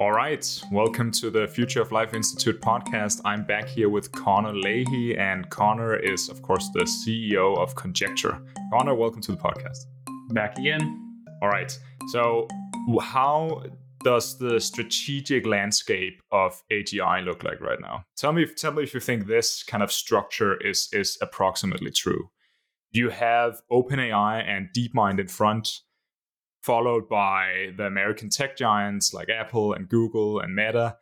All right, welcome to the Future of Life Institute podcast. I'm back here with Connor Leahy, and Connor is, of course, the CEO of Conjecture. Connor, welcome to the podcast. Back again. All right, so how does the strategic landscape of AGI look like right now? Tell me, tell me if you think this kind of structure is is approximately true. You have OpenAI and DeepMind in front followed by the American tech giants like Apple and Google and Meta.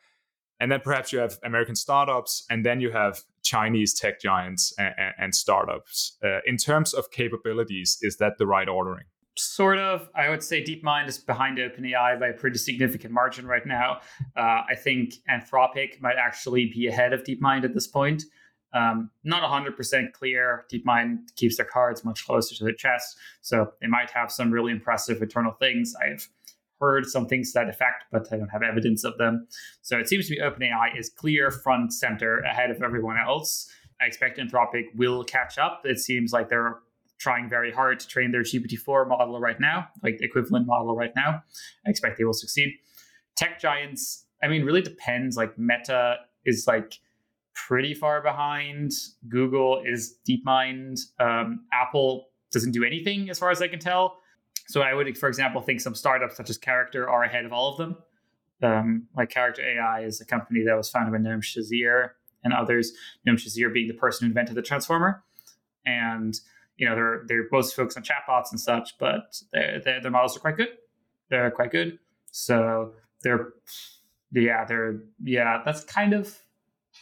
And then perhaps you have American startups, and then you have Chinese tech giants and, and startups. Uh, in terms of capabilities, is that the right ordering? Sort of. I would say DeepMind is behind OpenAI by a pretty significant margin right now. Uh, I think Anthropic might actually be ahead of DeepMind at this point. Um, not 100% clear. DeepMind keeps their cards much closer to their chest, so they might have some really impressive eternal things. I've heard some things to that effect, but I don't have evidence of them. So it seems to me OpenAI is clear front center ahead of everyone else. I expect Anthropic will catch up. It seems like they're trying very hard to train their GPT-4 model right now, like equivalent model right now. I expect they will succeed. Tech giants, I mean, really depends. Like Meta is like pretty far behind. Google is DeepMind. Um, Apple doesn't do anything as far as I can tell. So I would, for example, think some startups such as Character are ahead of all of them. Um, like Character AI is a company that was founded by Noam Shazeer and others. Noam Shazeer being the person who invented the transformer, and you know they're they're both focused on chatbots and such, but their their models are quite good. They're quite good. So they're yeah they're yeah that's kind of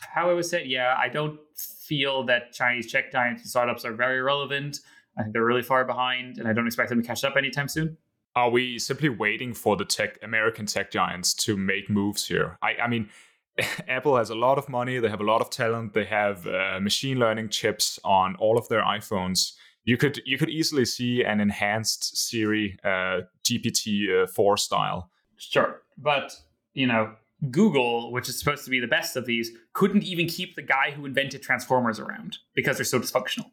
how I would say, yeah, I don't feel that Chinese tech giant startups are very relevant. I think they're really far behind, and I don't expect them to catch up anytime soon. Are we simply waiting for the tech American tech giants to make moves here? I, I mean, Apple has a lot of money. They have a lot of talent. They have uh, machine learning chips on all of their iPhones. You could you could easily see an enhanced Siri uh, GPT uh, four style. Sure, but you know Google, which is supposed to be the best of these, couldn't even keep the guy who invented Transformers around because they're so dysfunctional.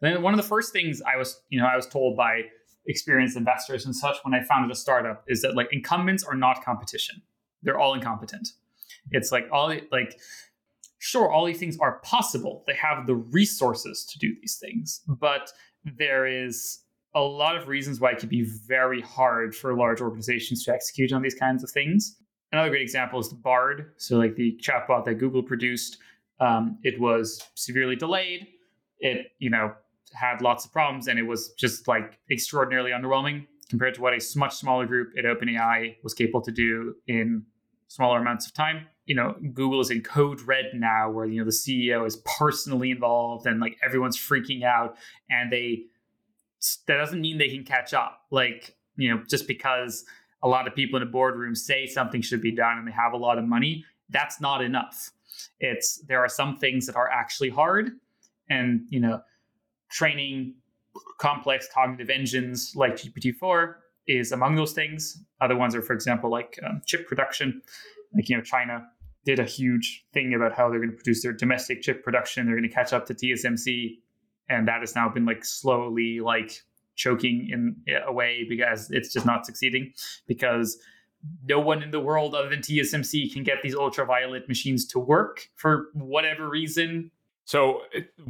And then one of the first things I was, you know, I was told by experienced investors and such when I founded a startup is that like incumbents are not competition. They're all incompetent. It's like all like sure, all these things are possible. They have the resources to do these things, but there is a lot of reasons why it could be very hard for large organizations to execute on these kinds of things. Another great example is the Bard. So, like the chatbot that Google produced, um, it was severely delayed. It, you know, had lots of problems, and it was just like extraordinarily underwhelming compared to what a much smaller group at OpenAI was capable to do in smaller amounts of time. You know, Google is in code red now, where you know the CEO is personally involved, and like everyone's freaking out, and they that doesn't mean they can catch up. Like, you know, just because a lot of people in a boardroom say something should be done and they have a lot of money, that's not enough. It's there are some things that are actually hard, and you know, training complex cognitive engines like GPT-4 is among those things. Other ones are, for example, like um, chip production. Like you know, China did a huge thing about how they're going to produce their domestic chip production. They're going to catch up to TSMC, and that has now been like slowly like choking in a way because it's just not succeeding because no one in the world other than TSMC can get these ultraviolet machines to work for whatever reason. So,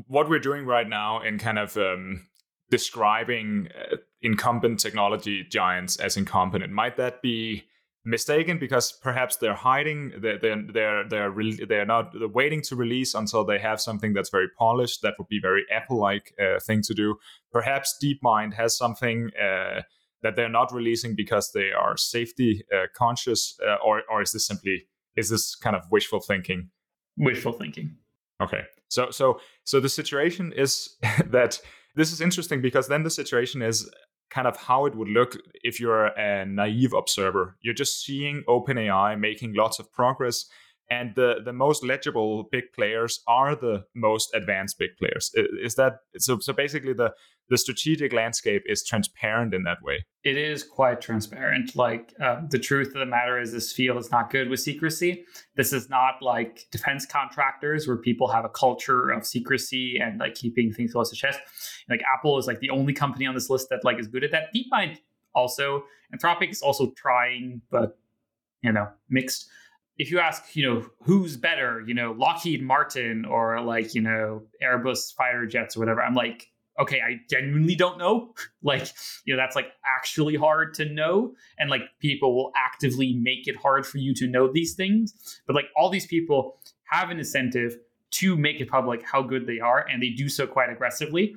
what we're doing right now in kind of um, describing uh, incumbent technology giants as incompetent, might that be mistaken because perhaps they're hiding they're they're they're they're, re- they're not they're waiting to release until they have something that's very polished that would be very apple like uh, thing to do. Perhaps deepmind has something uh, that they're not releasing because they are safety uh, conscious uh, or or is this simply is this kind of wishful thinking? Wishful thinking. Okay. So so so the situation is that this is interesting because then the situation is kind of how it would look if you're a naive observer. You're just seeing OpenAI making lots of progress, and the the most legible big players are the most advanced big players. Is that so? So basically, the the strategic landscape is transparent in that way. It is quite transparent. Like uh, the truth of the matter is, this field is not good with secrecy. This is not like defense contractors where people have a culture of secrecy and like keeping things close to chest. Like Apple is like the only company on this list that like is good at that. DeepMind also, Anthropic is also trying, but you know, mixed. If you ask, you know, who's better, you know, Lockheed Martin or like, you know, Airbus fighter jets or whatever, I'm like, okay, I genuinely don't know. like, you know, that's like actually hard to know. And like people will actively make it hard for you to know these things. But like all these people have an incentive to make it public how good they are. And they do so quite aggressively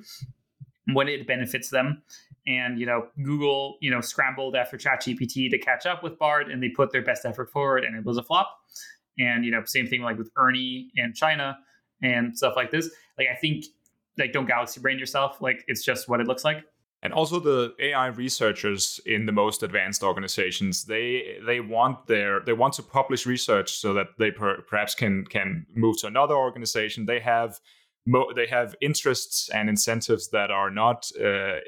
when it benefits them. And, you know, Google, you know, scrambled after ChatGPT to catch up with Bard and they put their best effort forward and it was a flop. And, you know, same thing like with Ernie and China and stuff like this. Like, I think like don't galaxy brain yourself like it's just what it looks like and also the ai researchers in the most advanced organizations they they want their they want to publish research so that they per, perhaps can can move to another organization they have mo- they have interests and incentives that are not uh,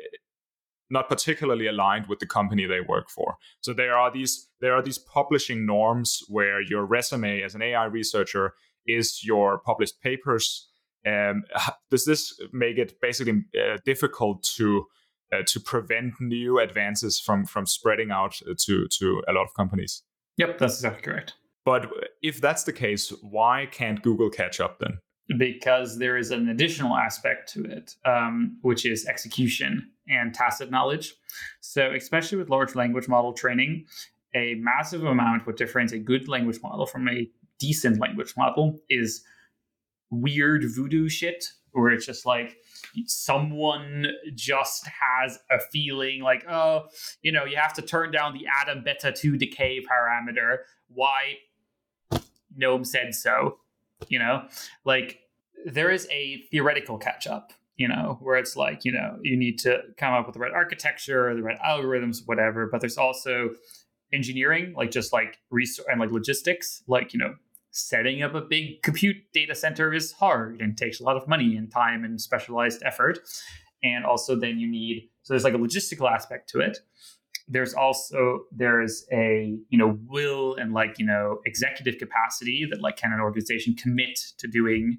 not particularly aligned with the company they work for so there are these there are these publishing norms where your resume as an ai researcher is your published papers um, does this make it basically uh, difficult to uh, to prevent new advances from from spreading out to to a lot of companies? Yep, that's exactly correct. But if that's the case, why can't Google catch up then? Because there is an additional aspect to it, um, which is execution and tacit knowledge. So, especially with large language model training, a massive amount what differentiates a good language model from a decent language model is weird voodoo shit where it's just like someone just has a feeling like, oh, you know, you have to turn down the Adam beta 2 decay parameter. Why? Noam said so. You know, like there is a theoretical catch up, you know, where it's like, you know, you need to come up with the right architecture, the right algorithms, whatever. But there's also engineering, like just like research and like logistics, like, you know, setting up a big compute data center is hard and takes a lot of money and time and specialized effort. And also then you need so there's like a logistical aspect to it. There's also there's a you know will and like you know executive capacity that like can an organization commit to doing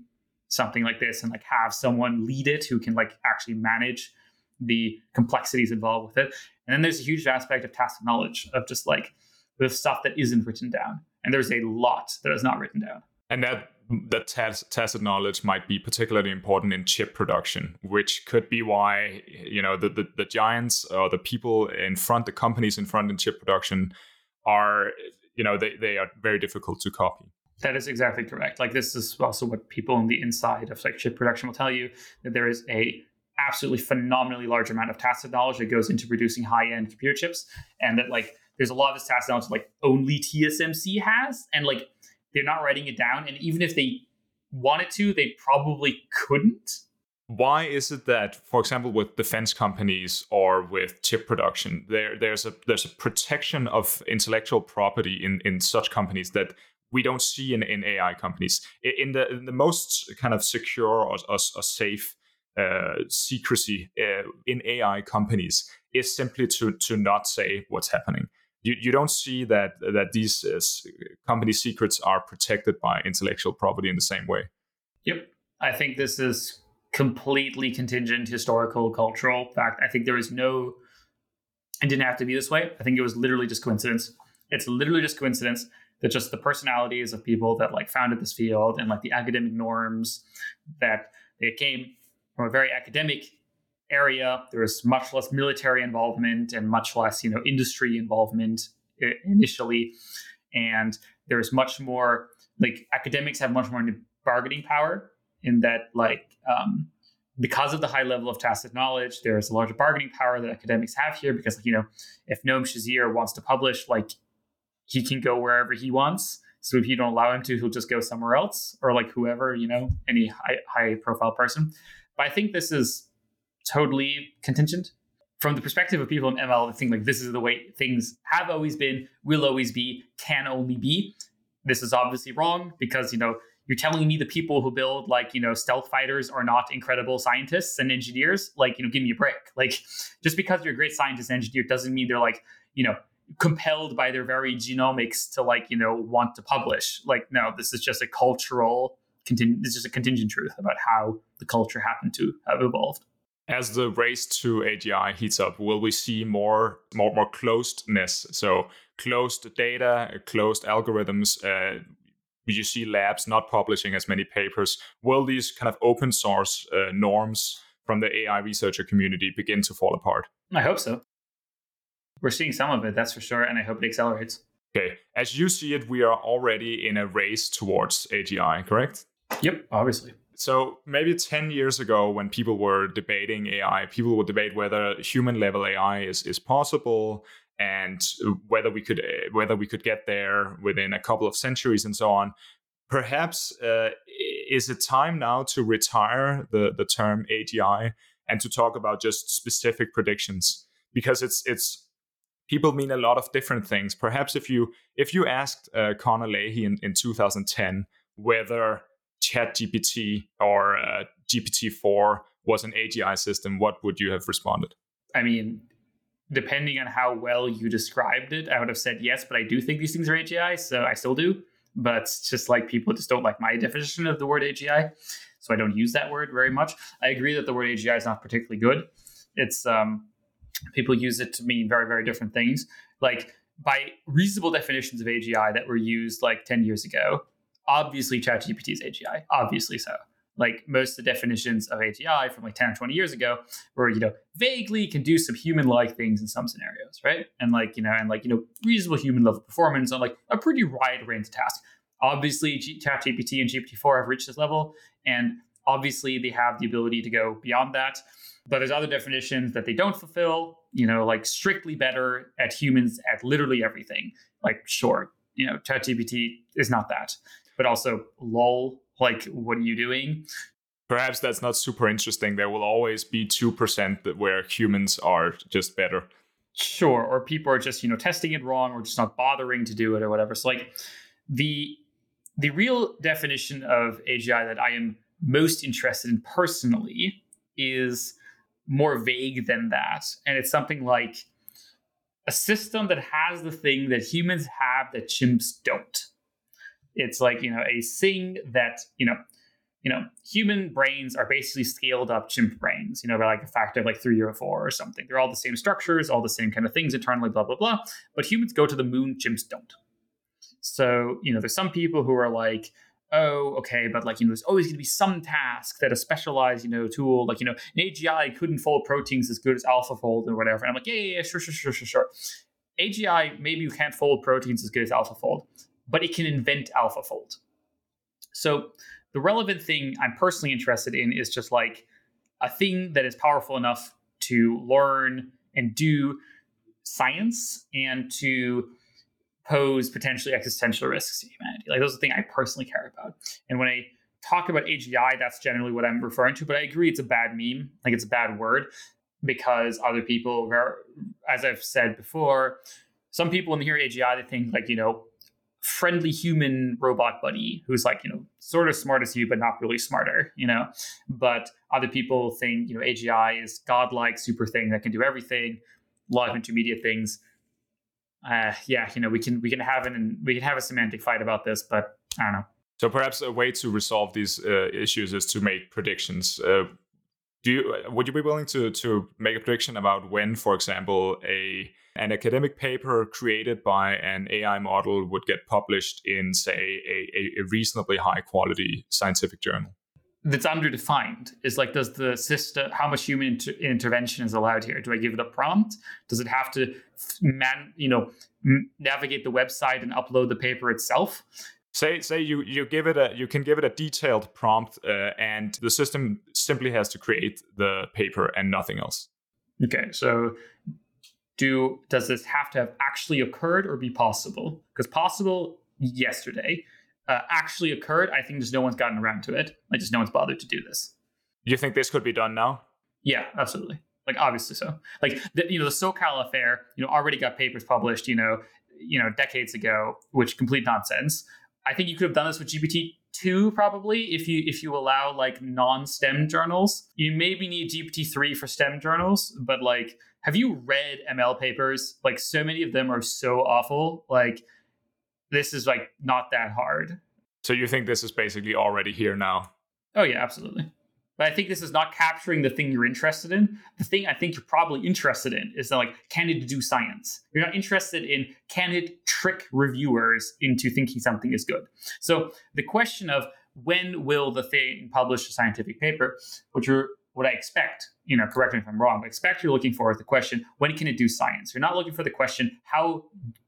something like this and like have someone lead it who can like actually manage the complexities involved with it. And then there's a huge aspect of tacit knowledge of just like the stuff that isn't written down and there's a lot that is not written down. And that that tacit knowledge might be particularly important in chip production, which could be why you know the, the, the giants or the people in front, the companies in front in chip production are you know they, they are very difficult to copy. That is exactly correct. Like this is also what people on the inside of like chip production will tell you that there is a absolutely phenomenally large amount of tacit knowledge that goes into producing high end computer chips, and that like there's a lot of this tacit knowledge like only TSMC has, and like they're not writing it down. And even if they wanted to, they probably couldn't. Why is it that, for example, with defense companies or with chip production, there there's a there's a protection of intellectual property in in such companies that we don't see in, in AI companies. In the in the most kind of secure or, or, or safe uh, secrecy uh, in AI companies is simply to to not say what's happening you, you don't see that that these uh, company secrets are protected by intellectual property in the same way. Yep, I think this is completely contingent, historical, cultural fact. I think there is no. It didn't have to be this way. I think it was literally just coincidence. It's literally just coincidence that just the personalities of people that like founded this field and like the academic norms that it came from a very academic area. There is much less military involvement and much less, you know, industry involvement initially, and there's much more like academics have much more bargaining power in that like um, because of the high level of tacit knowledge, there's a larger bargaining power that academics have here because like, you know if Noam Shazeer wants to publish, like he can go wherever he wants. So if you don't allow him to, he'll just go somewhere else, or like whoever you know, any high, high profile person. But I think this is totally contingent. From the perspective of people in ML, I think like this is the way things have always been, will always be, can only be. This is obviously wrong because you know you're telling me the people who build like you know stealth fighters are not incredible scientists and engineers. Like you know, give me a break. Like just because you're a great scientist and engineer doesn't mean they're like you know compelled by their very genomics to like you know want to publish. Like no, this is just a cultural. This is just a contingent truth about how the culture happened to have evolved as the race to AGI heats up, will we see more more more closedness? So closed data, closed algorithms. Uh, you see labs not publishing as many papers. Will these kind of open source uh, norms from the AI researcher community begin to fall apart? I hope so. We're seeing some of it, that's for sure, and I hope it accelerates. Okay, as you see it, we are already in a race towards AGI, correct? Yep, obviously. So maybe 10 years ago, when people were debating AI, people would debate whether human level AI is, is possible and whether we could whether we could get there within a couple of centuries and so on. Perhaps uh, is it time now to retire the, the term AGI and to talk about just specific predictions because it's it's people mean a lot of different things. Perhaps if you if you asked uh, Connor Leahy in, in 2010 whether ChatGPT or uh, GPT-4 was an AGI system, what would you have responded? I mean, depending on how well you described it, I would have said yes, but I do think these things are AGI, so I still do. But just like people just don't like my definition of the word AGI, so I don't use that word very much. I agree that the word AGI is not particularly good. It's um, people use it to mean very, very different things. Like by reasonable definitions of AGI that were used like 10 years ago, obviously ChatGPT is AGI, obviously so. Like most of the definitions of AGI from like 10 or 20 years ago were, you know, vaguely can do some human-like things in some scenarios, right? And like, you know, and like, you know, reasonable human level performance on like a pretty wide range of tasks. Obviously, ChatGPT and GPT-4 have reached this level, and obviously they have the ability to go beyond that. But there's other definitions that they don't fulfill, you know, like strictly better at humans at literally everything. Like, sure, you know, ChatGPT is not that but also lol like what are you doing? Perhaps that's not super interesting. There will always be 2% where humans are just better. Sure or people are just you know testing it wrong or just not bothering to do it or whatever. So like the the real definition of agi that i am most interested in personally is more vague than that. And it's something like a system that has the thing that humans have that chimps don't it's like, you know, a thing that, you know, you know, human brains are basically scaled up chimp brains, you know, by like a factor of like three or four or something. They're all the same structures, all the same kind of things internally, blah, blah, blah. But humans go to the moon, chimps don't. So, you know, there's some people who are like, oh, okay, but like, you know, there's always going to be some task that a specialized, you know, tool, like, you know, an AGI couldn't fold proteins as good as AlphaFold or whatever. And I'm like, yeah, yeah, yeah, sure, sure, sure, sure, sure. AGI, maybe you can't fold proteins as good as AlphaFold but it can invent AlphaFold. So the relevant thing I'm personally interested in is just like a thing that is powerful enough to learn and do science and to pose potentially existential risks to humanity. Like those are the thing I personally care about. And when I talk about AGI, that's generally what I'm referring to. But I agree it's a bad meme, like it's a bad word, because other people, as I've said before, some people when they hear AGI, they think like, you know, friendly human robot buddy who's like you know sort of smart as you but not really smarter you know? But other people think you know agi is godlike super thing that can do everything a lot of intermediate things. Uh, yeah you know we can we can have an we can have a semantic fight about this but i don't know. So perhaps a way to resolve these uh, issues is to make predictions. Uh, do you uh, would you be willing to to make a prediction about when for example a an academic paper created by an AI model would get published in, say, a, a reasonably high quality scientific journal? That's underdefined. Is like, does the system, how much human inter- intervention is allowed here? Do I give it a prompt? Does it have to, man, you know, navigate the website and upload the paper itself? Say say you you give it a you can give it a detailed prompt uh, and the system simply has to create the paper and nothing else okay so do does this have to have actually occurred or be possible? Because possible yesterday, uh, actually occurred. I think just no one's gotten around to it. Like just no one's bothered to do this. You think this could be done now? Yeah, absolutely. Like obviously so. Like the, you know the Sokal affair, you know, already got papers published. You know, you know, decades ago, which complete nonsense. I think you could have done this with GPT two probably if you if you allow like non STEM journals. You maybe need GPT three for STEM journals, but like have you read ML papers? Like so many of them are so awful. Like this is like not that hard. So you think this is basically already here now? Oh yeah, absolutely. But I think this is not capturing the thing you're interested in. The thing I think you're probably interested in is that, like, can it do science? You're not interested in can it trick reviewers into thinking something is good. So the question of when will the thing publish a scientific paper, which are what I expect, you know, correct me if I'm wrong, but expect you're looking for is the question, when can it do science? You're not looking for the question, how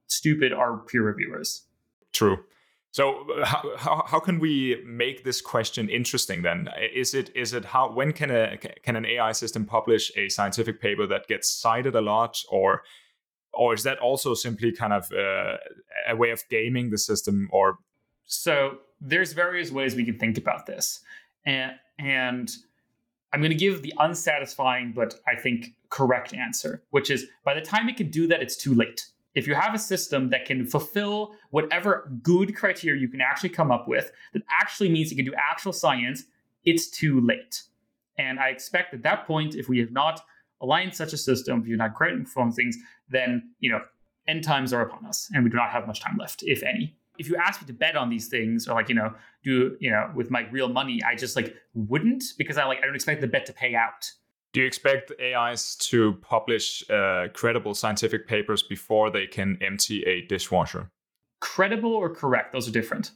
stupid are peer reviewers? True. So how, how, how can we make this question interesting then? Is it is it how when can a can an AI system publish a scientific paper that gets cited a lot? Or or is that also simply kind of uh, a way of gaming the system or? So there's various ways we can think about this. And and i'm going to give the unsatisfying but i think correct answer which is by the time it can do that it's too late if you have a system that can fulfill whatever good criteria you can actually come up with that actually means you can do actual science it's too late. And i expect at that point if we have not aligned such a system if you're not creating from things then you know end times are upon us and we do not have much time left if any. If you ask me to bet on these things or like you know do you know with my real money i just like wouldn't because i like i don't expect the bet to pay out do you expect ais to publish uh, credible scientific papers before they can empty a dishwasher? Credible or correct? Those are different.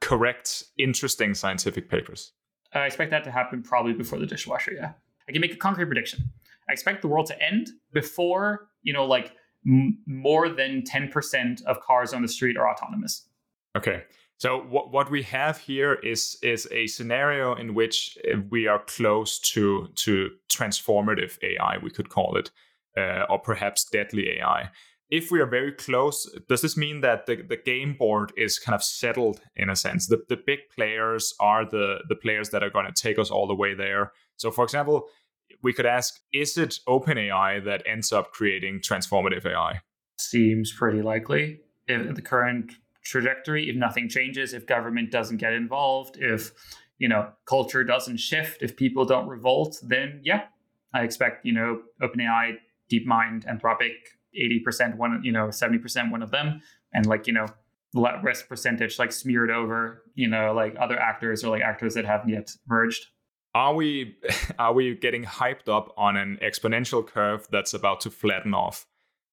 Correct interesting scientific papers. I expect that to happen probably before the dishwasher yeah. I can make a concrete prediction. I expect the world to end before you know like m- more than 10% of cars on the street are autonomous. Okay. So what what we have here is is a scenario in which uh, we are close to to transformative AI, we could call it, uh, or perhaps deadly AI. If we are very close, does this mean that the, the game board is kind of settled in a sense? The the big players are the the players that are going to take us all the way there. So, for example, we could ask: Is it OpenAI that ends up creating transformative AI? Seems pretty likely. In the current trajectory if nothing changes, if government doesn't get involved, if you know culture doesn't shift, if people don't revolt, then yeah, I expect you know OpenAI, DeepMind, Anthropic, eighty percent one, you know seventy percent one of them, and like you know rest percentage like smeared over you know like other actors or like actors that haven't yet merged. Are we are we getting hyped up on an exponential curve that's about to flatten off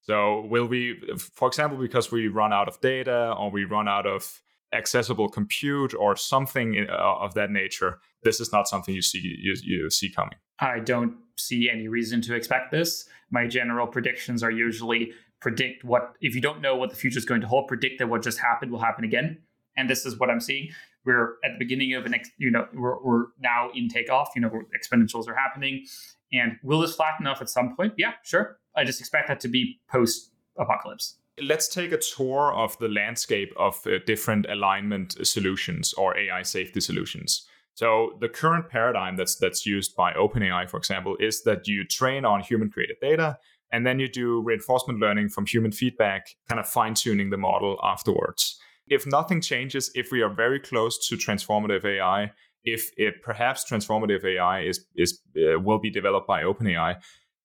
so will we, for example, because we run out of data or we run out of accessible compute or something uh, of that nature, this is not something you see you, you see coming. I don't see any reason to expect this. My general predictions are usually predict what if you don't know what the future is going to hold, predict that what just happened will happen again. And this is what I'm seeing. We're at the beginning of an, ex, you know, we're, we're now in takeoff. You know, exponentials are happening, and will this flatten off at some point? Yeah, sure. I just expect that to be post apocalypse. Let's take a tour of the landscape of uh, different alignment solutions or AI safety solutions. So the current paradigm that's that's used by OpenAI, for example, is that you train on human created data and then you do reinforcement learning from human feedback, kind of fine tuning the model afterwards. If nothing changes, if we are very close to transformative AI, if it perhaps transformative AI is is uh, will be developed by OpenAI,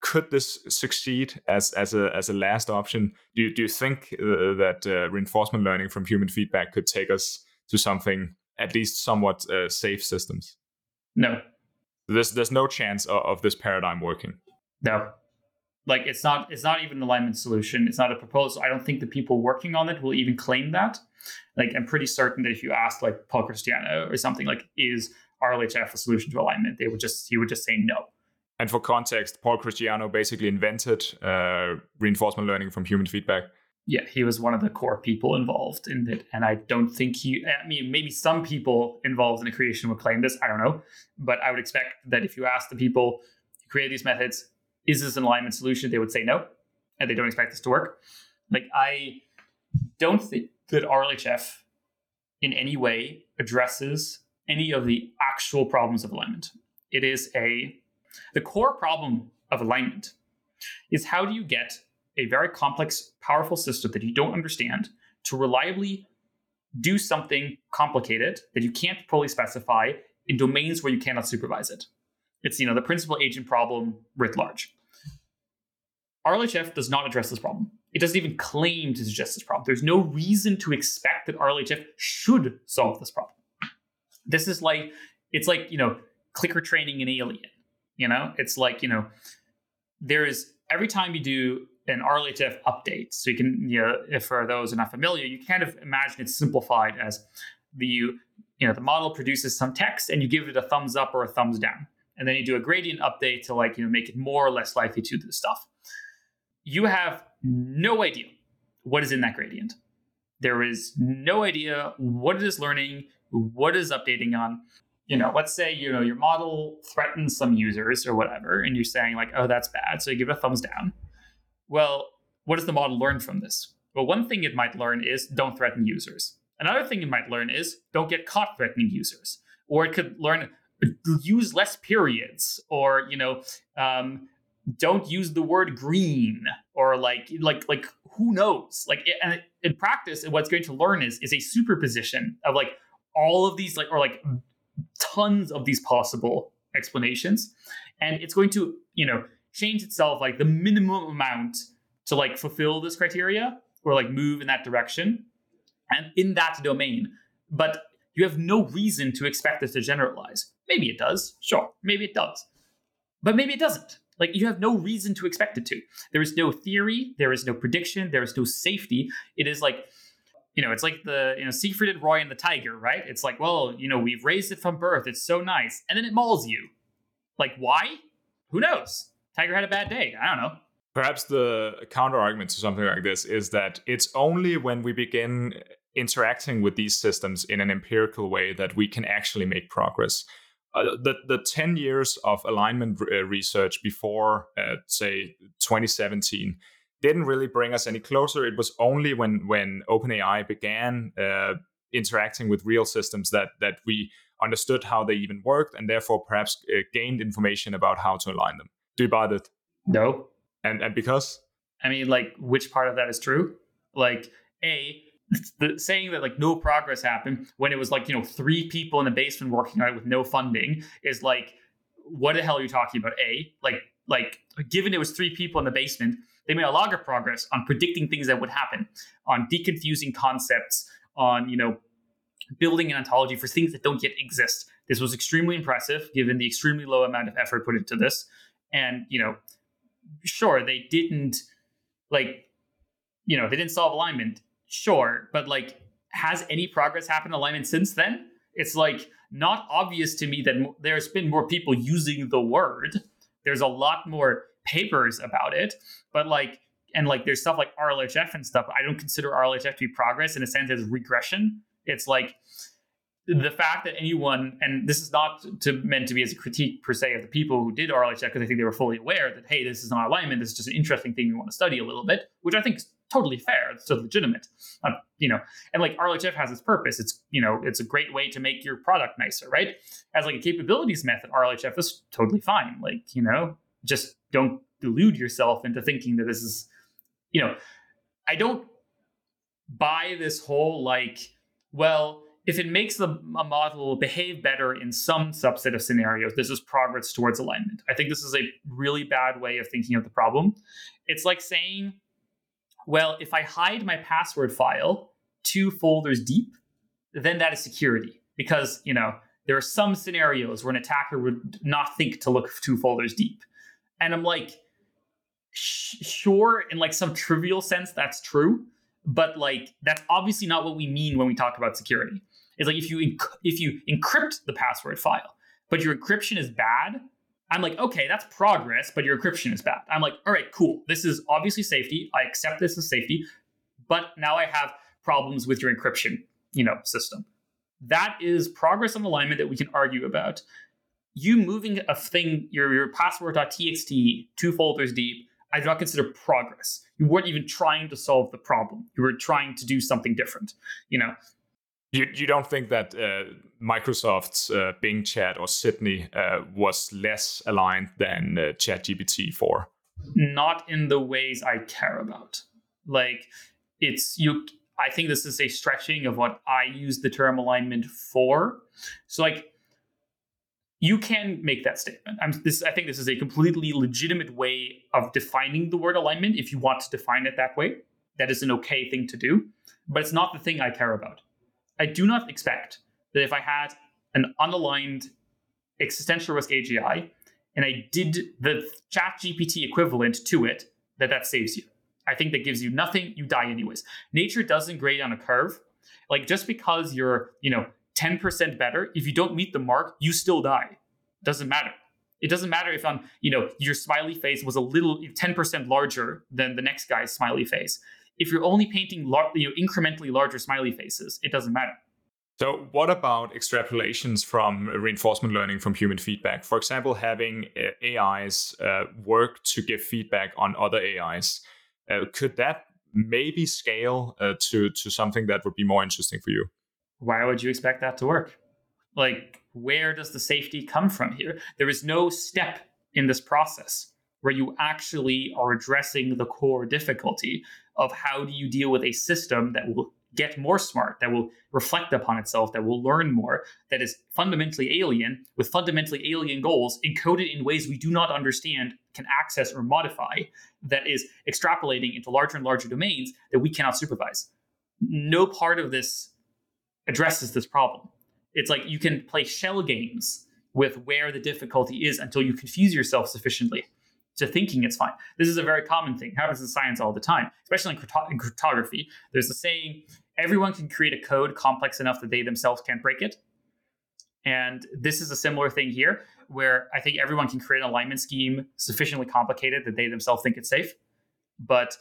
could this succeed as as a as a last option? Do you, do you think uh, that uh, reinforcement learning from human feedback could take us to something at least somewhat uh, safe systems? No. There's there's no chance of, of, this paradigm working. No. Like it's not it's not even an alignment solution. It's not a proposal. I don't think the people working on it will even claim that. Like I'm pretty certain that if you asked like Paul Christiano or something like is RLHF a solution to alignment, they would just he would just say no and for context, Paul Christiano basically invented uh, reinforcement learning from human feedback. Yeah, he was one of the core people involved in it. And I don't think he, I mean, maybe some people involved in the creation would claim this. I don't know. But I would expect that if you ask the people who create these methods, is this an alignment solution? They would say no. And they don't expect this to work. Like, I don't think that RLHF in any way addresses any of the actual problems of alignment. It is a the core problem of alignment is how do you get a very complex, powerful system that you don't understand to reliably do something complicated that you can't fully specify in domains where you cannot supervise it. It's you know the principal agent problem writ large. RLHF does not address this problem. It doesn't even claim to suggest this problem. There's no reason to expect that RLHF should solve this problem. This is like it's like you know clicker training an alien. You know, it's like, you know, there is every time you do an RLHF update, so you can, you know, if for those are not familiar, you kind of imagine it's simplified as the you know the model produces some text and you give it a thumbs up or a thumbs down, and then you do a gradient update to like you know make it more or less likely to do the stuff. You have no idea what is in that gradient. There is no idea what it is learning, what it is updating on. You know, let's say you know your model threatens some users or whatever, and you're saying like, "Oh, that's bad," so you give it a thumbs down. Well, what does the model learn from this? Well, one thing it might learn is don't threaten users. Another thing it might learn is don't get caught threatening users. Or it could learn use less periods, or you know, um, don't use the word green, or like like like who knows? Like and in practice, what it's going to learn is is a superposition of like all of these like or like tons of these possible explanations, and it's going to you know change itself like the minimum amount to like fulfill this criteria or like move in that direction and in that domain. But you have no reason to expect this to generalize. Maybe it does, sure, maybe it does, but maybe it doesn't. Like you have no reason to expect it to. There is no theory, there is no prediction, there is no safety. It is like, you know, it's like the, you know, Siegfried and Roy and the tiger, right? It's like, well, you know, we've raised it from birth. It's so nice. And then it mauls you. Like, why? Who knows? Tiger had a bad day. I don't know. Perhaps the counter argument to something like this is that it's only when we begin interacting with these systems in an empirical way that we can actually make progress. Uh, the the 10 years of alignment uh, research before uh, say 2017 didn't really bring us any closer. It was only when when openai began uh, interacting with real systems that that we understood how they even worked and therefore perhaps uh, gained information about how to align them. Do you buy that no and and because? I mean like which part of that is true? Like a the saying that like no progress happened when it was like you know three people in the basement working on it with no funding is like what the hell are you talking about a? Like like given it was three people in the basement they made a lot of progress on predicting things that would happen on deconfusing concepts on you know building an ontology for things that don't yet exist this was extremely impressive given the extremely low amount of effort put into this and you know sure they didn't like you know they didn't solve alignment sure, but like, has any progress happened alignment since then? It's like not obvious to me that there's been more people using the word. There's a lot more papers about it, but like, and like, there's stuff like RLHF and stuff. I don't consider RLHF to be progress in a sense as regression. It's like the fact that anyone, and this is not to meant to be as a critique per se of the people who did RLHF, because I think they were fully aware that hey, this is not alignment. This is just an interesting thing we want to study a little bit, which I think is totally fair. It's legitimate. Uh, you know, and like RLHF has its purpose. It's you know, it's a great way to make your product nicer, right? As like a capabilities method, RLHF is totally fine. Like you know, just don't delude yourself into thinking that this is, you know, I don't buy this whole like, well, if it makes the a model behave better in some subset of scenarios, this is progress towards alignment. I think this is a really bad way of thinking of the problem. It's like saying well, if I hide my password file two folders deep, then that is security because, you know, there are some scenarios where an attacker would not think to look two folders deep. And I'm like, sure, in like some trivial sense, that's true. But like, that's obviously not what we mean when we talk about security. It's like if you enc- if you encrypt the password file, but your encryption is bad, I'm like, okay, that's progress, but your encryption is bad. I'm like, all right, cool. This is obviously safety. I accept this as safety, but now I have problems with your encryption, you know, system. That is progress on alignment that we can argue about. You moving a thing, your, your password.txt two folders deep, I do not consider progress. You weren't even trying to solve the problem. You were trying to do something different, you know. You, you don't think that uh, Microsoft's uh, Bing Chat or Sydney uh, was less aligned than uh, ChatGPT 4? Not in the ways I care about. Like, it's you. I think this is a stretching of what I use the term alignment for. So, like, you can make that statement. I'm, this, I think this is a completely legitimate way of defining the word alignment if you want to define it that way. That is an okay thing to do, but it's not the thing I care about. I do not expect that if I had an unaligned existential risk AGI and I did the chat GPT equivalent to it, that that saves you. I think that gives you nothing, you die anyways. Nature doesn't grade on a curve. Like just because you're, you know, 10% better, if you don't meet the mark, you still die. Doesn't matter. It doesn't matter if on, you know, your smiley face was a little 10% larger than the next guy's smiley face. If you're only painting lar- you know, incrementally larger smiley faces, it doesn't matter. So, what about extrapolations from reinforcement learning from human feedback? For example, having uh, AIs uh, work to give feedback on other AIs. Uh, could that maybe scale uh, to to something that would be more interesting for you? Why would you expect that to work? Like, where does the safety come from here? There is no step in this process where you actually are addressing the core difficulty of how do you deal with a system that will get more smart, that will reflect upon itself, that will learn more, that is fundamentally alien, with fundamentally alien goals encoded in ways we do not understand, can access or modify, that is extrapolating into larger and larger domains that we cannot supervise. No part of this addresses this problem. It's like you can play shell games with where the difficulty is until you confuse yourself sufficiently to thinking it's fine. This is a very common thing. It happens in science all the time, especially in, crypto- in cryptography. There's a saying everyone can create a code complex enough that they themselves can't break it. And this is a similar thing here, where I think everyone can create an alignment scheme sufficiently complicated that they themselves think it's safe. But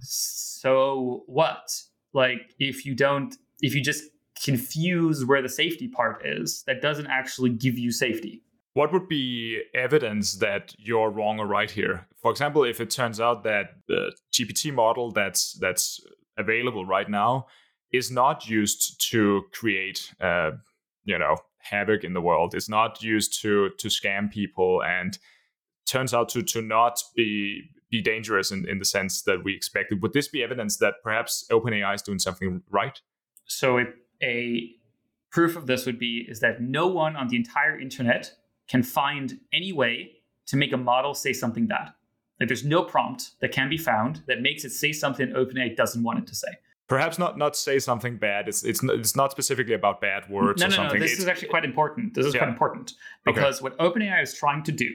so what? Like, if you don't, if you just confuse where the safety part is, that doesn't actually give you safety. What would be evidence that you're wrong or right here? For example, if it turns out that the GPT model that's that's available right now is not used to create, uh, you know, havoc in the world. It's not used to to scam people, and turns out to to not be be dangerous in, in the sense that we expected. Would this be evidence that perhaps OpenAI is doing something right? So a, a proof of this would be is that no one on the entire internet can find any way to make a model say something bad. Like there's no prompt that can be found that makes it say something OpenAI doesn't want it to say perhaps not not say something bad. It's it's it's not specifically about bad words. No, or no, something. no. This it's, is actually quite important. This is yeah. quite important because okay. what OpenAI is trying to do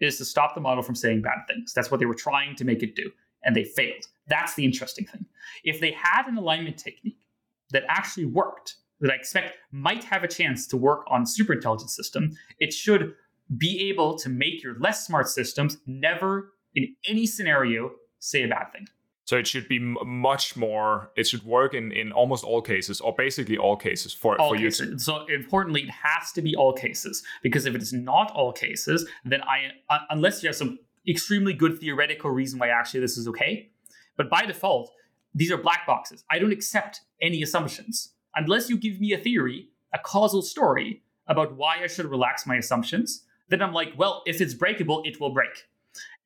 is to stop the model from saying bad things. That's what they were trying to make it do, and they failed. That's the interesting thing. If they had an alignment technique that actually worked, that I expect might have a chance to work on super intelligent system, it should be able to make your less smart systems never in any scenario say a bad thing. So it should be m- much more. It should work in, in almost all cases, or basically all cases for, all for cases. you. To- so importantly, it has to be all cases because if it is not all cases, then I uh, unless you have some extremely good theoretical reason why actually this is okay, but by default, these are black boxes. I don't accept any assumptions unless you give me a theory, a causal story about why I should relax my assumptions. Then I'm like, well, if it's breakable, it will break.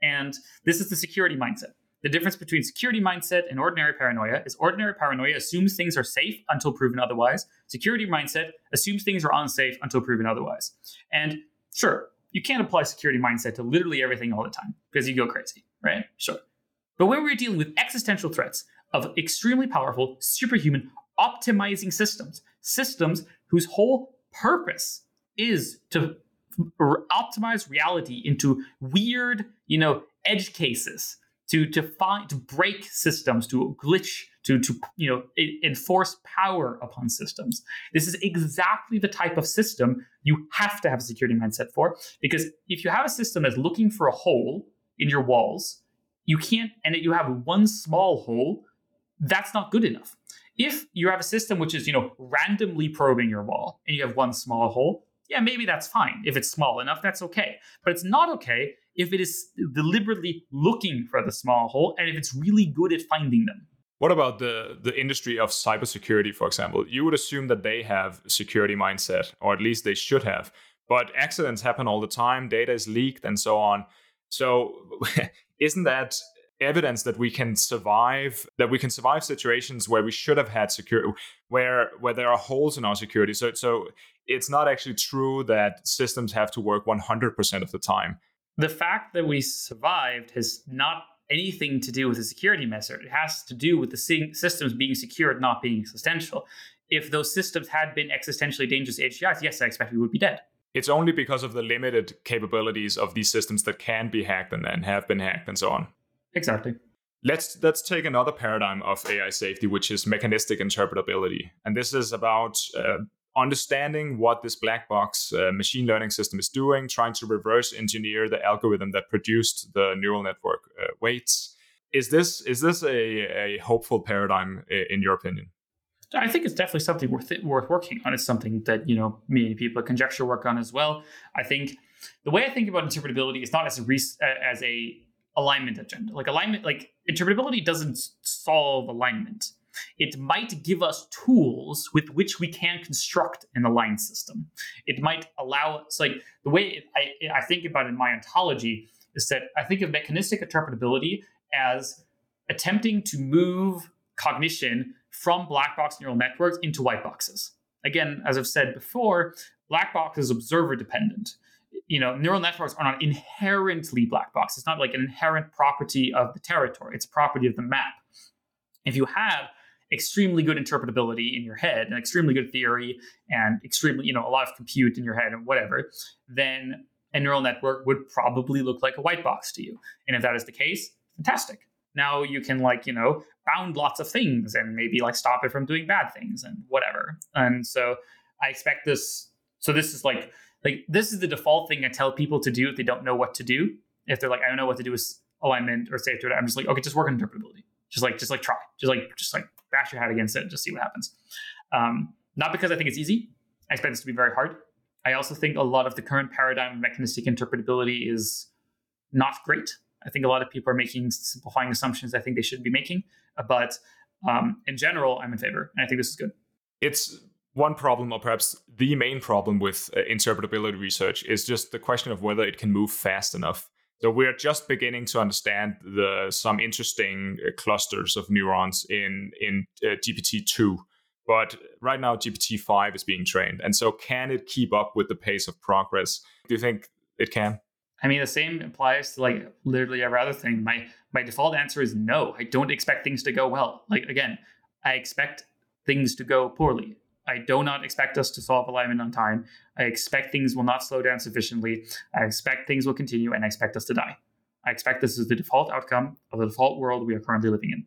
And this is the security mindset the difference between security mindset and ordinary paranoia is ordinary paranoia assumes things are safe until proven otherwise. Security mindset assumes things are unsafe until proven otherwise. And sure, you can't apply security mindset to literally everything all the time because you go crazy, right? Sure. But when we're dealing with existential threats of extremely powerful, superhuman, optimizing systems, systems whose whole purpose is to optimize reality into weird, you know, edge cases to to find to break systems, to glitch, to to you know enforce power upon systems. This is exactly the type of system you have to have a security mindset for, because if you have a system that's looking for a hole in your walls, you can't, and if you have one small hole, that's not good enough. If you have a system which is you know randomly probing your wall and you have one small hole, yeah, maybe that's fine. If it's small enough, that's okay. But it's not okay if it is deliberately looking for the small hole and if it's really good at finding them. What about the the industry of cybersecurity, for example? You would assume that they have security mindset, or at least they should have. But accidents happen all the time, data is leaked, and so on. So, isn't that evidence that we can survive that we can survive situations where we should have had security where where there are holes in our security so so it's not actually true that systems have to work 100% of the time the fact that we survived has not anything to do with the security measure. It has to do with the systems being secured, not being existential. If those systems had been existentially dangerous AGIs, yes, I expect we would be dead. it's only because of the limited capabilities of these systems that can be hacked and, then have been hacked and so on. Exactly. Let's let's take another paradigm of AI safety, which is mechanistic interpretability, and this is about uh, understanding what this black box uh, machine learning system is doing, trying to reverse engineer the algorithm that produced the neural network uh, weights. Is this is this a, a hopeful paradigm in your opinion? I think it's definitely something worth worth working on. It's something that you know many people conjecture work on as well. I think the way I think about interpretability is not as a as a alignment agenda. Like alignment, like interpretability doesn't solve alignment. It might give us tools with which we can construct an aligned system. It might allow us, like the way I, I think about it in my ontology is that I think of mechanistic interpretability as attempting to move cognition from black box neural networks into white boxes. Again, as I've said before, black box is observer dependent. You know, neural networks are not inherently black box. It's not like an inherent property of the territory. It's a property of the map. If you have extremely good interpretability in your head and extremely good theory and extremely, you know, a lot of compute in your head and whatever, then a neural network would probably look like a white box to you. And if that is the case, fantastic. Now you can like, you know, bound lots of things and maybe like stop it from doing bad things and whatever. And so I expect this so this is like like this is the default thing I tell people to do if they don't know what to do. If they're like, I don't know what to do with alignment or safety, I'm just like, okay, just work on interpretability. Just like just like try. Just like just like bash your head against it and just see what happens. Um, not because I think it's easy. I expect this to be very hard. I also think a lot of the current paradigm of mechanistic interpretability is not great. I think a lot of people are making simplifying assumptions I think they shouldn't be making. Uh, but um, in general, I'm in favor, and I think this is good. It's one problem, or perhaps the main problem with uh, interpretability research, is just the question of whether it can move fast enough. So we're just beginning to understand the some interesting uh, clusters of neurons in in uh, GPT two, but right now GPT five is being trained, and so can it keep up with the pace of progress? Do you think it can? I mean, the same applies to like literally every other thing. My my default answer is no. I don't expect things to go well. Like again, I expect things to go poorly. I do not expect us to solve alignment on time. I expect things will not slow down sufficiently. I expect things will continue, and I expect us to die. I expect this is the default outcome of the default world we are currently living in.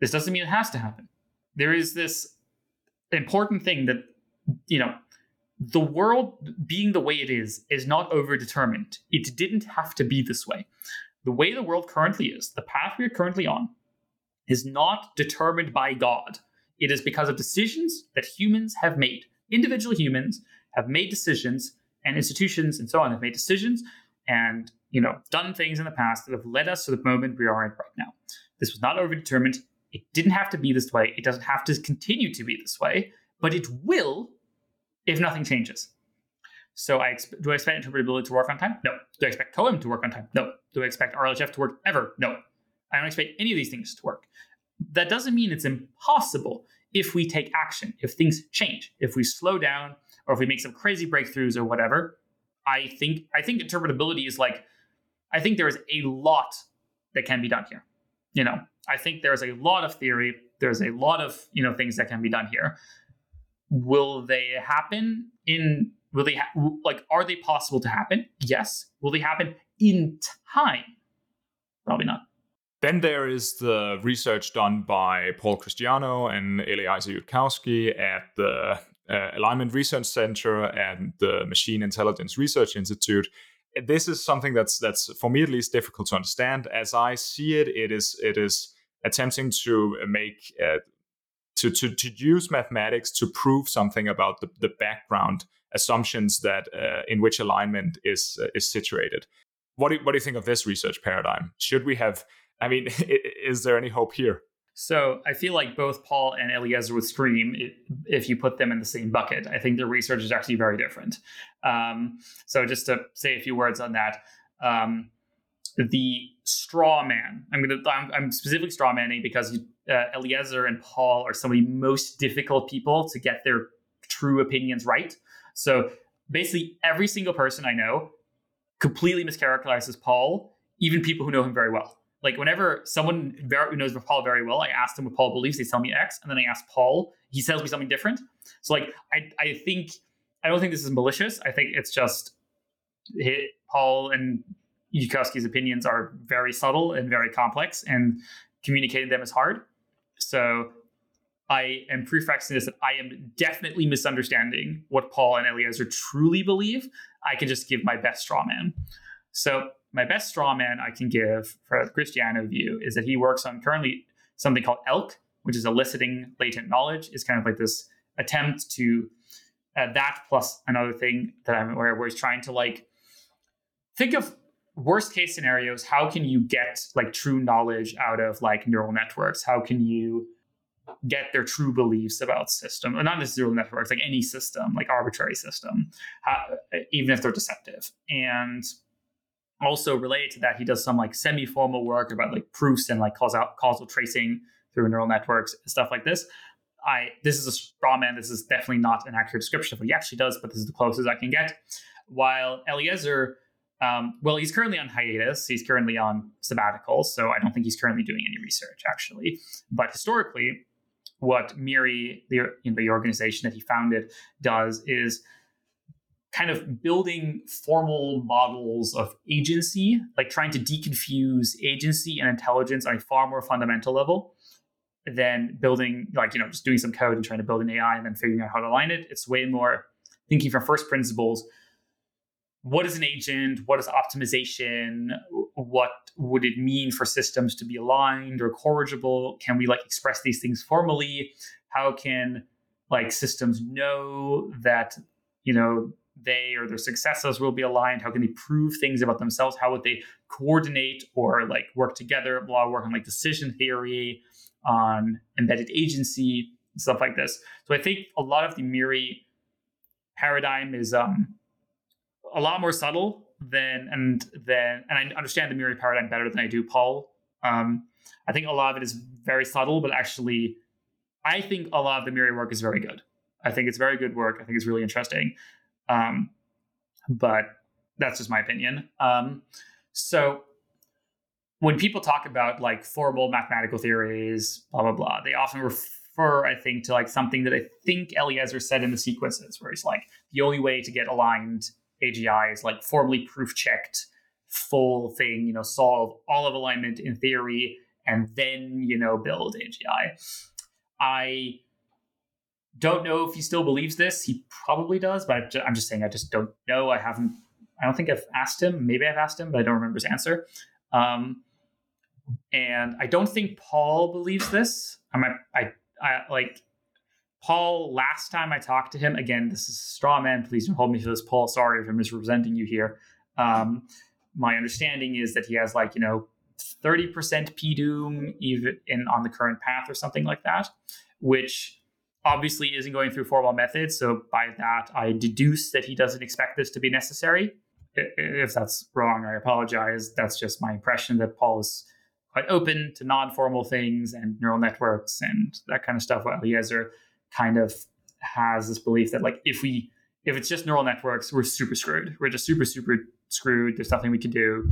This doesn't mean it has to happen. There is this important thing that you know the world being the way it is is not overdetermined. It didn't have to be this way. The way the world currently is, the path we are currently on, is not determined by God. It is because of decisions that humans have made. Individual humans have made decisions, and institutions and so on have made decisions and you know done things in the past that have led us to the moment we are in right now. This was not overdetermined. It didn't have to be this way. It doesn't have to continue to be this way, but it will if nothing changes. So I exp- do I expect interpretability to work on time? No. Do I expect COEM to work on time? No. Do I expect RLHF to work ever? No. I don't expect any of these things to work. That doesn't mean it's impossible if we take action, if things change, if we slow down, or if we make some crazy breakthroughs or whatever. I think I think interpretability is like I think there is a lot that can be done here. You know, I think there's a lot of theory. There's a lot of you know things that can be done here will they happen in will they ha- like are they possible to happen yes will they happen in time probably not then there is the research done by Paul Christiano and Eliezer Yudkowsky at the uh, Alignment Research Center and the Machine Intelligence Research Institute. This is something that's that's for me at least difficult to understand. As I see it, it is it is attempting to make uh, to, to, to use mathematics to prove something about the, the background assumptions that uh, in which alignment is uh, is situated. What do, what do you think of this research paradigm? Should we have? I mean, is there any hope here? So I feel like both Paul and Eliezer would scream if you put them in the same bucket, I think their research is actually very different. Um, so just to say a few words on that, um, the straw man. I'm going to. I'm, I'm specifically straw manning because uh, Eliezer and Paul are some of the most difficult people to get their true opinions right. So basically, every single person I know completely mischaracterizes Paul, even people who know him very well. Like whenever someone very, who knows Paul very well, I ask them what Paul believes, they tell me X, and then I ask Paul, he tells me something different. So like I I think I don't think this is malicious. I think it's just hit Paul and Yudkowsky's opinions are very subtle and very complex, and communicating them is hard. So I am prefixing this that I am definitely misunderstanding what Paul and Eliezer truly believe. I can just give my best straw man. So my best straw man I can give for the Christiano view is that he works on currently something called ELK, which is eliciting latent knowledge. It's kind of like this attempt to uh, that plus another thing that I'm aware of, where he's trying to like think of worst case scenarios. How can you get like true knowledge out of like neural networks? How can you get their true beliefs about system, not necessarily networks, like any system, like arbitrary system, even if they're deceptive. And also related to that, he does some like semi-formal work about like proofs and like causal causal tracing through neural networks and stuff like this. I this is a straw man. This is definitely not an accurate description of what he actually does, but this is the closest I can get. While Eliezer, um, well, he's currently on hiatus. He's currently on sabbatical, so I don't think he's currently doing any research actually. But historically, what MIRI, the, you know, the organization that he founded, does is kind of building formal models of agency, like trying to deconfuse agency and intelligence on a far more fundamental level than building, like, you know, just doing some code and trying to build an AI and then figuring out how to align it. It's way more thinking from first principles. What is an agent? What is optimization? What would it mean for systems to be aligned or corrigible? Can we like express these things formally? How can like systems know that you know they or their successors will be aligned? How can they prove things about themselves? How would they coordinate or like work together? Blah, work on like decision theory, on embedded agency, stuff like this. So I think a lot of the MIRI paradigm is um, a lot more subtle than and then and I understand the MIRI paradigm better than I do Paul. Um, I think a lot of it is very subtle, but actually, I think a lot of the MIRI work is very good. I think it's very good work. I think it's really interesting. Um, but that's just my opinion. Um, so when people talk about like formal mathematical theories, blah blah blah, they often refer, I think, to like something that I think Eliezer said in the sequences, where he's like, the only way to get aligned AGI is like formally proof checked, full thing, you know, solve all of alignment in theory, and then you know build AGI. I don't know if he still believes this. He probably does, but I'm just saying I just don't know. I haven't. I don't think I've asked him. Maybe I've asked him, but I don't remember his answer. Um, and I don't think Paul believes this. I might, I, I like Paul. Last time I talked to him, again, this is straw man. Please don't hold me to this, Paul. Sorry if I'm misrepresenting you here. Um, my understanding is that he has like you know 30% p doom even in on the current path or something like that, which obviously isn't going through formal methods. So by that, I deduce that he doesn't expect this to be necessary. If that's wrong, I apologize. That's just my impression that Paul is quite open to non-formal things and neural networks and that kind of stuff. While Eliezer kind of has this belief that like if we if it's just neural networks, we're super screwed. We're just super super screwed. There's nothing we can do.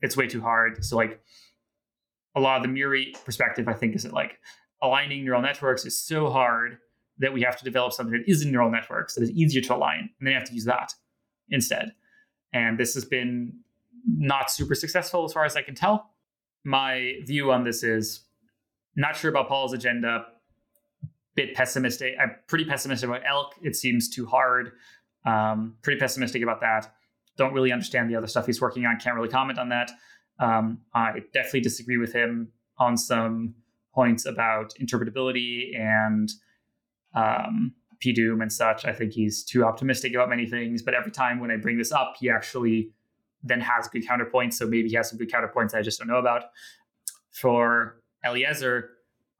It's way too hard. So like a lot of the MIRI perspective, I think, is that like aligning neural networks is so hard that we have to develop something that isn't neural networks that is easier to align, and then you have to use that instead. And this has been not super successful as far as I can tell. My view on this is not sure about Paul's agenda. Bit pessimistic. I'm pretty pessimistic about Elk. It seems too hard. Um, pretty pessimistic about that. Don't really understand the other stuff he's working on. Can't really comment on that. Um, I definitely disagree with him on some points about interpretability and um, PDOOM and such. I think he's too optimistic about many things, but every time when I bring this up, he actually then has good counterpoints. So maybe he has some good counterpoints I just don't know about. For Eliezer,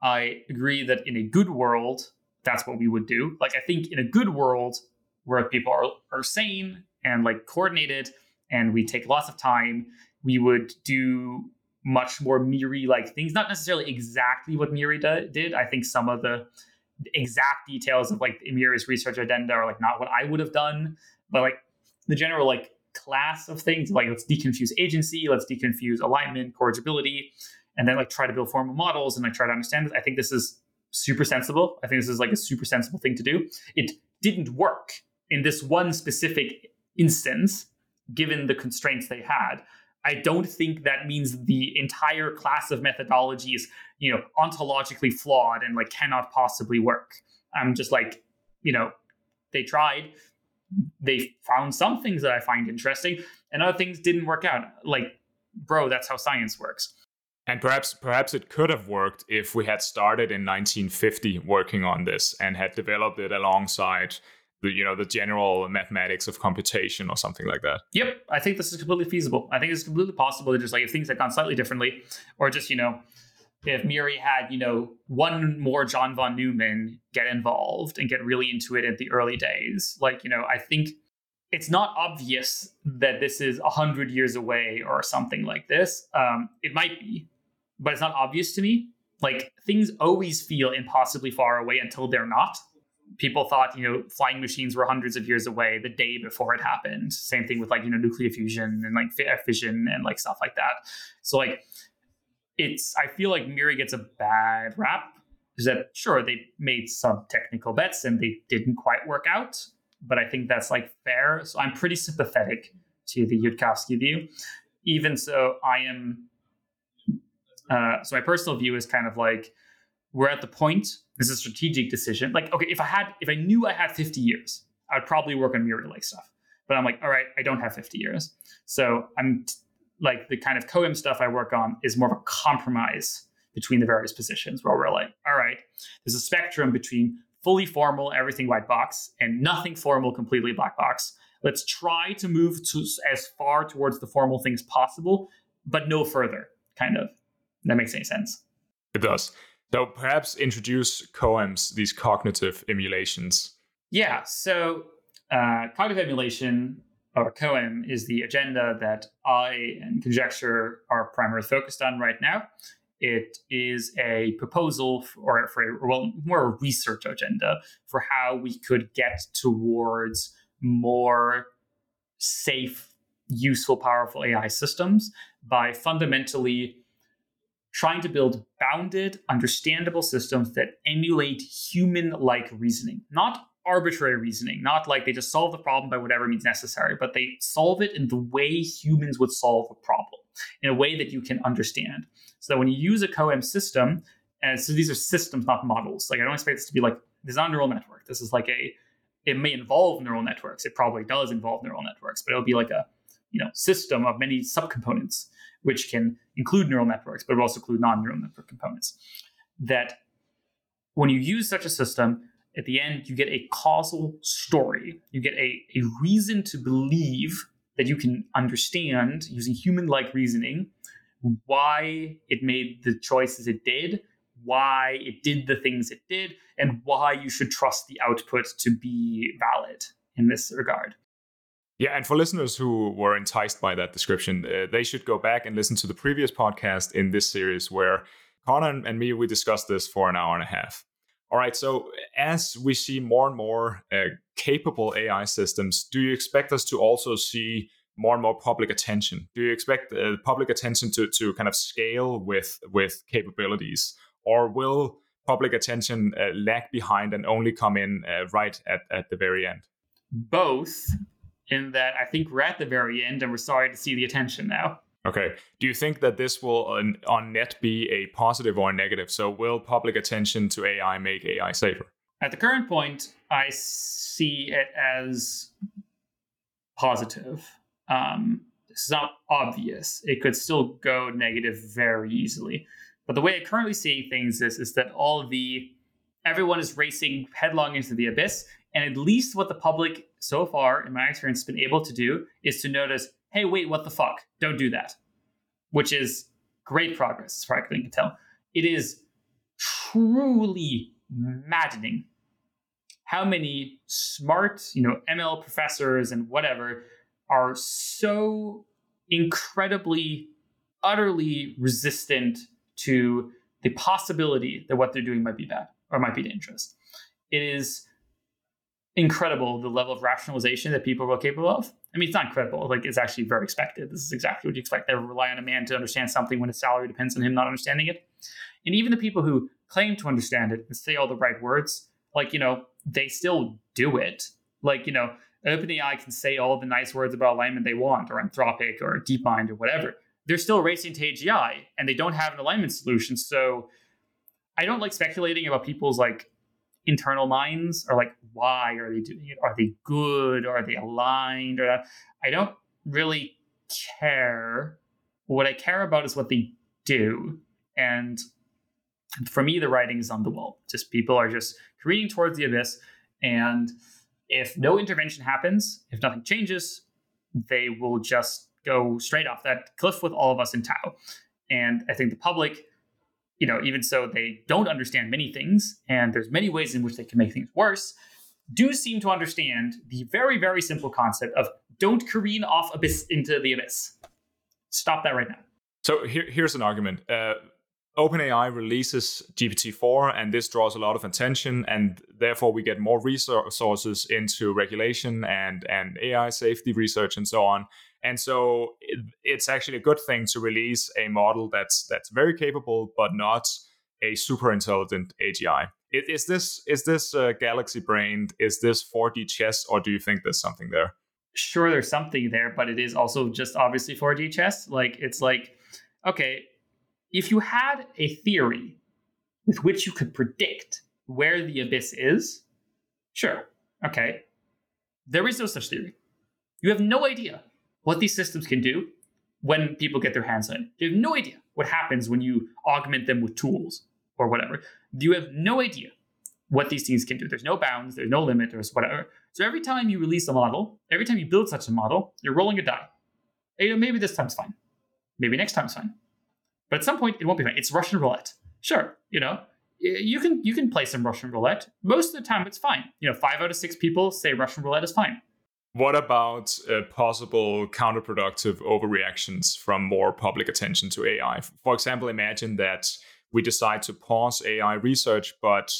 I agree that in a good world, that's what we would do. Like I think in a good world where people are, are sane and like coordinated and we take lots of time, we would do much more MIRI like things. Not necessarily exactly what MIRI do, did. I think some of the exact details of like MIRI's research agenda are like not what I would have done, but like the general like class of things, like let's deconfuse agency, let's deconfuse alignment, corrigibility, and then like try to build formal models and like try to understand this. I think this is super sensible. I think this is like a super sensible thing to do. It didn't work in this one specific instance, given the constraints they had, I don't think that means the entire class of methodology is, you know, ontologically flawed and like cannot possibly work. I'm just like, you know, they tried, they found some things that I find interesting, and other things didn't work out. Like, bro, that's how science works. And perhaps perhaps it could have worked if we had started in 1950 working on this and had developed it alongside the you know the general mathematics of computation or something like that. Yep, I think this is completely feasible. I think it's completely possible that just like if things had gone slightly differently, or just you know if MIRI had you know one more John von Neumann get involved and get really into it at the early days, like you know I think it's not obvious that this is a hundred years away or something like this. Um, it might be, but it's not obvious to me. Like things always feel impossibly far away until they're not. People thought, you know, flying machines were hundreds of years away the day before it happened. Same thing with like, you know, nuclear fusion and like fission and like stuff like that. So like it's I feel like MIRI gets a bad rap. Is that sure they made some technical bets and they didn't quite work out, but I think that's like fair. So I'm pretty sympathetic to the Yudkowsky view. Even so, I am uh, so my personal view is kind of like we're at the point. This is a strategic decision. Like, okay, if I had, if I knew I had 50 years, I'd probably work on MIRI like stuff. But I'm like, all right, I don't have 50 years, so I'm t- like the kind of COEM stuff I work on is more of a compromise between the various positions where we're like, all right, there's a spectrum between fully formal, everything white box, and nothing formal, completely black box. Let's try to move to as far towards the formal things possible, but no further, kind of that makes any sense. It does. So perhaps introduce COEMs, these cognitive emulations. Yeah. So uh, cognitive emulation or COEM is the agenda that I and Conjecture are primarily focused on right now. It is a proposal for, for a, well, more a research agenda for how we could get towards more safe, useful, powerful AI systems by fundamentally trying to build bounded, understandable systems that emulate human like reasoning, not arbitrary reasoning, not like they just solve the problem by whatever means necessary, but they solve it in the way humans would solve a problem, in a way that you can understand. So that when you use a COEM system, and so these are systems, not models. Like I don't expect this to be like this is not a neural network. This is like a it may involve neural networks. It probably does involve neural networks, but it'll be like a you know system of many subcomponents which can include neural networks, but also include non-neural network components. That when you use such a system, at the end, you get a causal story. You get a, a reason to believe that you can understand using human like reasoning why it made the choices it did, why it did the things it did, and why you should trust the output to be valid in this regard. Yeah, and for listeners who were enticed by that description, uh, they should go back and listen to the previous podcast in this series where Connor and me we discussed this for an hour and a half. All right, so as we see more and more uh, capable AI systems, do you expect us to also see more and more public attention? Do you expect uh, public attention to to kind of scale with with capabilities, or will public attention uh, lag behind and only come in uh, right at at the very end? Both in that I think we're at the very end and we're starting to see the attention now. Okay. Do you think that this will on, on net be a positive or a negative? So will public attention to AI make AI safer? At the current point, I see it as positive. Um, this is not obvious. It could still go negative very easily. But the way I currently see things is, is that all the everyone is racing headlong into the abyss and at least what the public so far, in my experience, has been able to do is to notice, hey, wait, what the fuck? Don't do that. Which is great progress, as far as I can tell. It is truly maddening how many smart, you know, ML professors and whatever are so incredibly, utterly resistant to the possibility that what they're doing might be bad or might be dangerous. It is incredible the level of rationalization that people are capable of. I mean, it's not incredible. Like, it's actually very expected. This is exactly what you expect. They rely on a man to understand something when his salary depends on him not understanding it. And even the people who claim to understand it and say all the right words, like, you know, they still do it. Like, you know, OpenAI can say all the nice words about alignment they want, or Anthropic, or DeepMind, or whatever. They're still racing to AGI, and they don't have an alignment solution. So I don't like speculating about people's like internal minds are like why are they doing it? Are they good? Are they aligned? Or that? I don't really care. What I care about is what they do. And for me, the writing is on the wall. Just people are just careening towards the abyss. And if no intervention happens, if nothing changes, they will just go straight off that cliff with all of us in tow. And I think the public you know, even so they don't understand many things, and there's many ways in which they can make things worse, do seem to understand the very, very simple concept of don't careen off abyss into the abyss. Stop that right now. So here, here's an argument. Uh, OpenAI releases GPT-4, and this draws a lot of attention, and therefore we get more resources into regulation and and AI safety research and so on. And so it, it's actually a good thing to release a model that's that's very capable, but not a super intelligent AGI. Is this is this uh, galaxy brained? Is this 4D chess, or do you think there's something there? Sure, there's something there, but it is also just obviously 4D chess. Like it's like, okay, if you had a theory with which you could predict where the abyss is, sure, okay. There is no such theory. You have no idea what these systems can do when people get their hands on it. You have no idea what happens when you augment them with tools or whatever. You have no idea what these things can do. There's no bounds, there's no limit, there's whatever. So every time you release a model, every time you build such a model, you're rolling a die. You know, maybe this time's fine. Maybe next time's fine. But at some point, it won't be fine. It's Russian roulette. Sure, you know, you can you can play some Russian roulette. Most of the time, it's fine. You know, five out of six people say Russian roulette is fine. What about uh, possible counterproductive overreactions from more public attention to AI? For example, imagine that we decide to pause AI research, but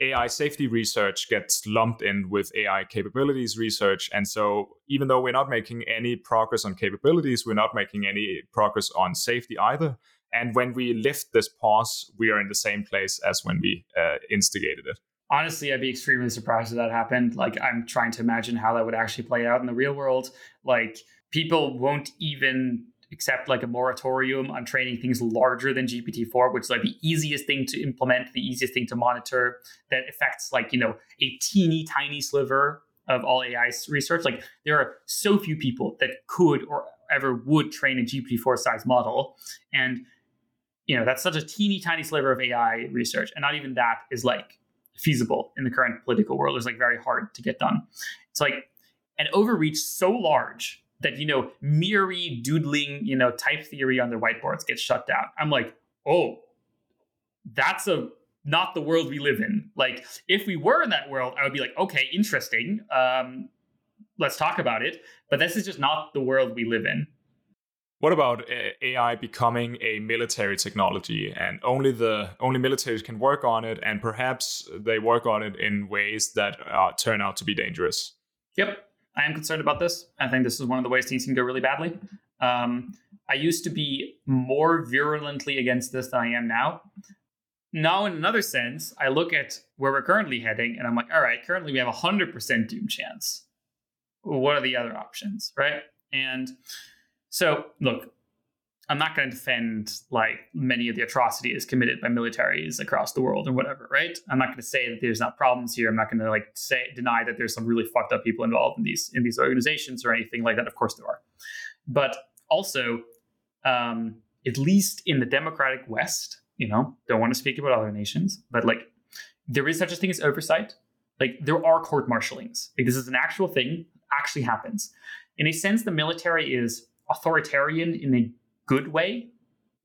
AI safety research gets lumped in with AI capabilities research. And so, even though we're not making any progress on capabilities, we're not making any progress on safety either. And when we lift this pause, we are in the same place as when we uh, instigated it honestly, I'd be extremely surprised if that happened. Like, I'm trying to imagine how that would actually play out in the real world. Like, people won't even accept like a moratorium on training things larger than GPT-4, which is like the easiest thing to implement, the easiest thing to monitor that affects like, you know, a teeny tiny sliver of all AI research. Like there are so few people that could or ever would train a GPT-4 size model. And, you know, that's such a teeny tiny sliver of AI research. And not even that is like feasible in the current political world. It's like very hard to get done. It's like an overreach so large that you know merely doodling you know type theory on their whiteboards gets shut down. I'm like, oh, that's a not the world we live in. Like if we were in that world, I would be like, okay, interesting. Um, let's talk about it. But this is just not the world we live in. What about AI becoming a military technology and only the only militaries can work on it and perhaps they work on it in ways that uh, turn out to be dangerous? Yep, I am concerned about this. I think this is one of the ways things can go really badly. Um, I used to be more virulently against this than I am now. Now, in another sense, I look at where we're currently heading and I'm like, all right, currently we have a 100% doom chance. What are the other options, right? And so, look, I'm not going to defend like many of the atrocities committed by militaries across the world or whatever, right? I'm not going to say that there's not problems here. I'm not going to like say deny that there's some really fucked up people involved in these in these organizations or anything like that. Of course there are, but also, um, at least in the democratic West, you know, don't want to speak about other nations, but like there is such a thing as oversight. Like there are court martialings. Like this is an actual thing, actually happens. In a sense, the military is authoritarian in a good way.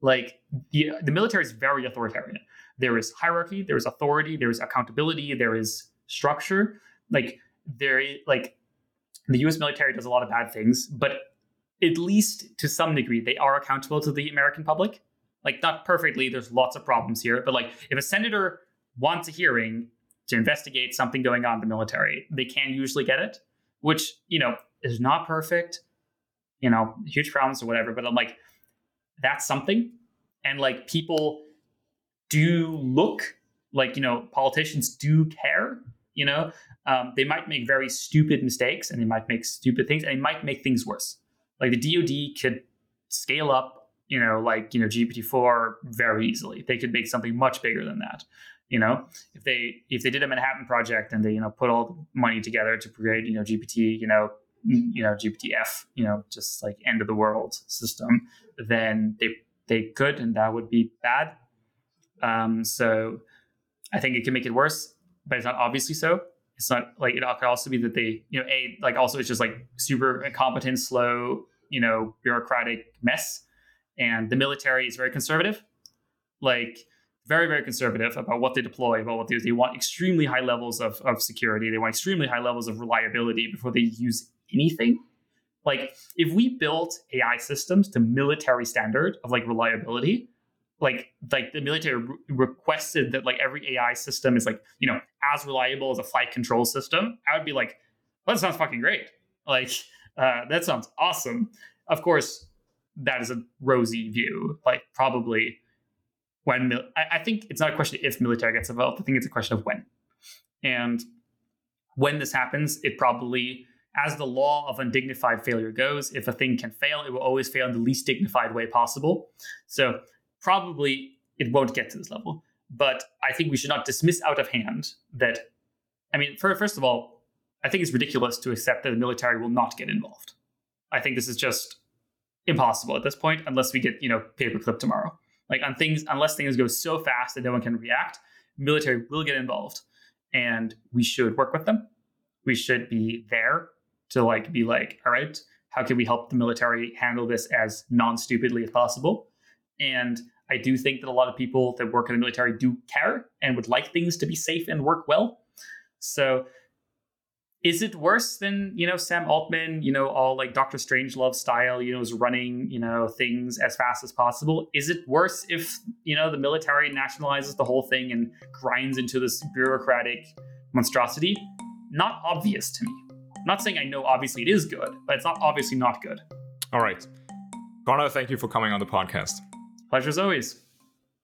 Like the, the military is very authoritarian. There is hierarchy, there is authority, there is accountability, there is structure. Like there, like the U.S. military does a lot of bad things, but at least to some degree, they are accountable to the American public. Like not perfectly, there's lots of problems here, but like if a senator wants a hearing to investigate something going on in the military, they can usually get it, which you know is not perfect you know, huge problems or whatever. But I'm like, that's something. And like people do look like, you know, politicians do care You know, um, they might make very stupid mistakes and they might make stupid things and they might make things worse. Like the DoD could scale up, you know, like you know GPT-4 very easily. They could make something much bigger than that. You know, if they if they did a Manhattan project and they you know put all the money together to create you know GPT, you know, you know GPTF, you know, just like end of the world system, then they they could, and that would be bad. Um, so I think it can make it worse, but it's not obviously so. It's not like it could also be that they, you know, a like also it's just like super incompetent, slow, you know, bureaucratic mess, and the military is very conservative, like very very conservative about what they deploy, about what they do. They want extremely high levels of of security. They want extremely high levels of reliability before they use anything. Like if we built AI systems to military standard of like reliability, like like the military re- requested that like every AI system is like you know as reliable as a flight control system, I would be like, well, that sounds fucking great. Like uh, that sounds awesome. Of course, that is a rosy view. Like probably when mil- I, I think it's not a question if military gets involved. I think it's a question of when. And when this happens, it probably as the law of undignified failure goes, if a thing can fail, it will always fail in the least dignified way possible. So probably it won't get to this level. But I think we should not dismiss out of hand that, I mean, for, first of all, I think it's ridiculous to accept that the military will not get involved. I think this is just impossible at this point, unless we get, you know, paperclip tomorrow. Like on things, unless things go so fast that no one can react, military will get involved. And we should work with them. We should be there to like be like, all right, how can we help the military handle this as non-stupidly as possible? And I do think that a lot of people that work in the military do care and would like things to be safe and work well. So is it worse than, you know, Sam Altman, you know, all like Doctor Strangelove style, you know, is running, you know, things as fast as possible? Is it worse if, you know, the military nationalizes the whole thing and grinds into this bureaucratic monstrosity? Not obvious to me. I'm not saying I know obviously it is good, but it's not obviously not good. All right. Connor, thank you for coming on the podcast. Pleasure as always.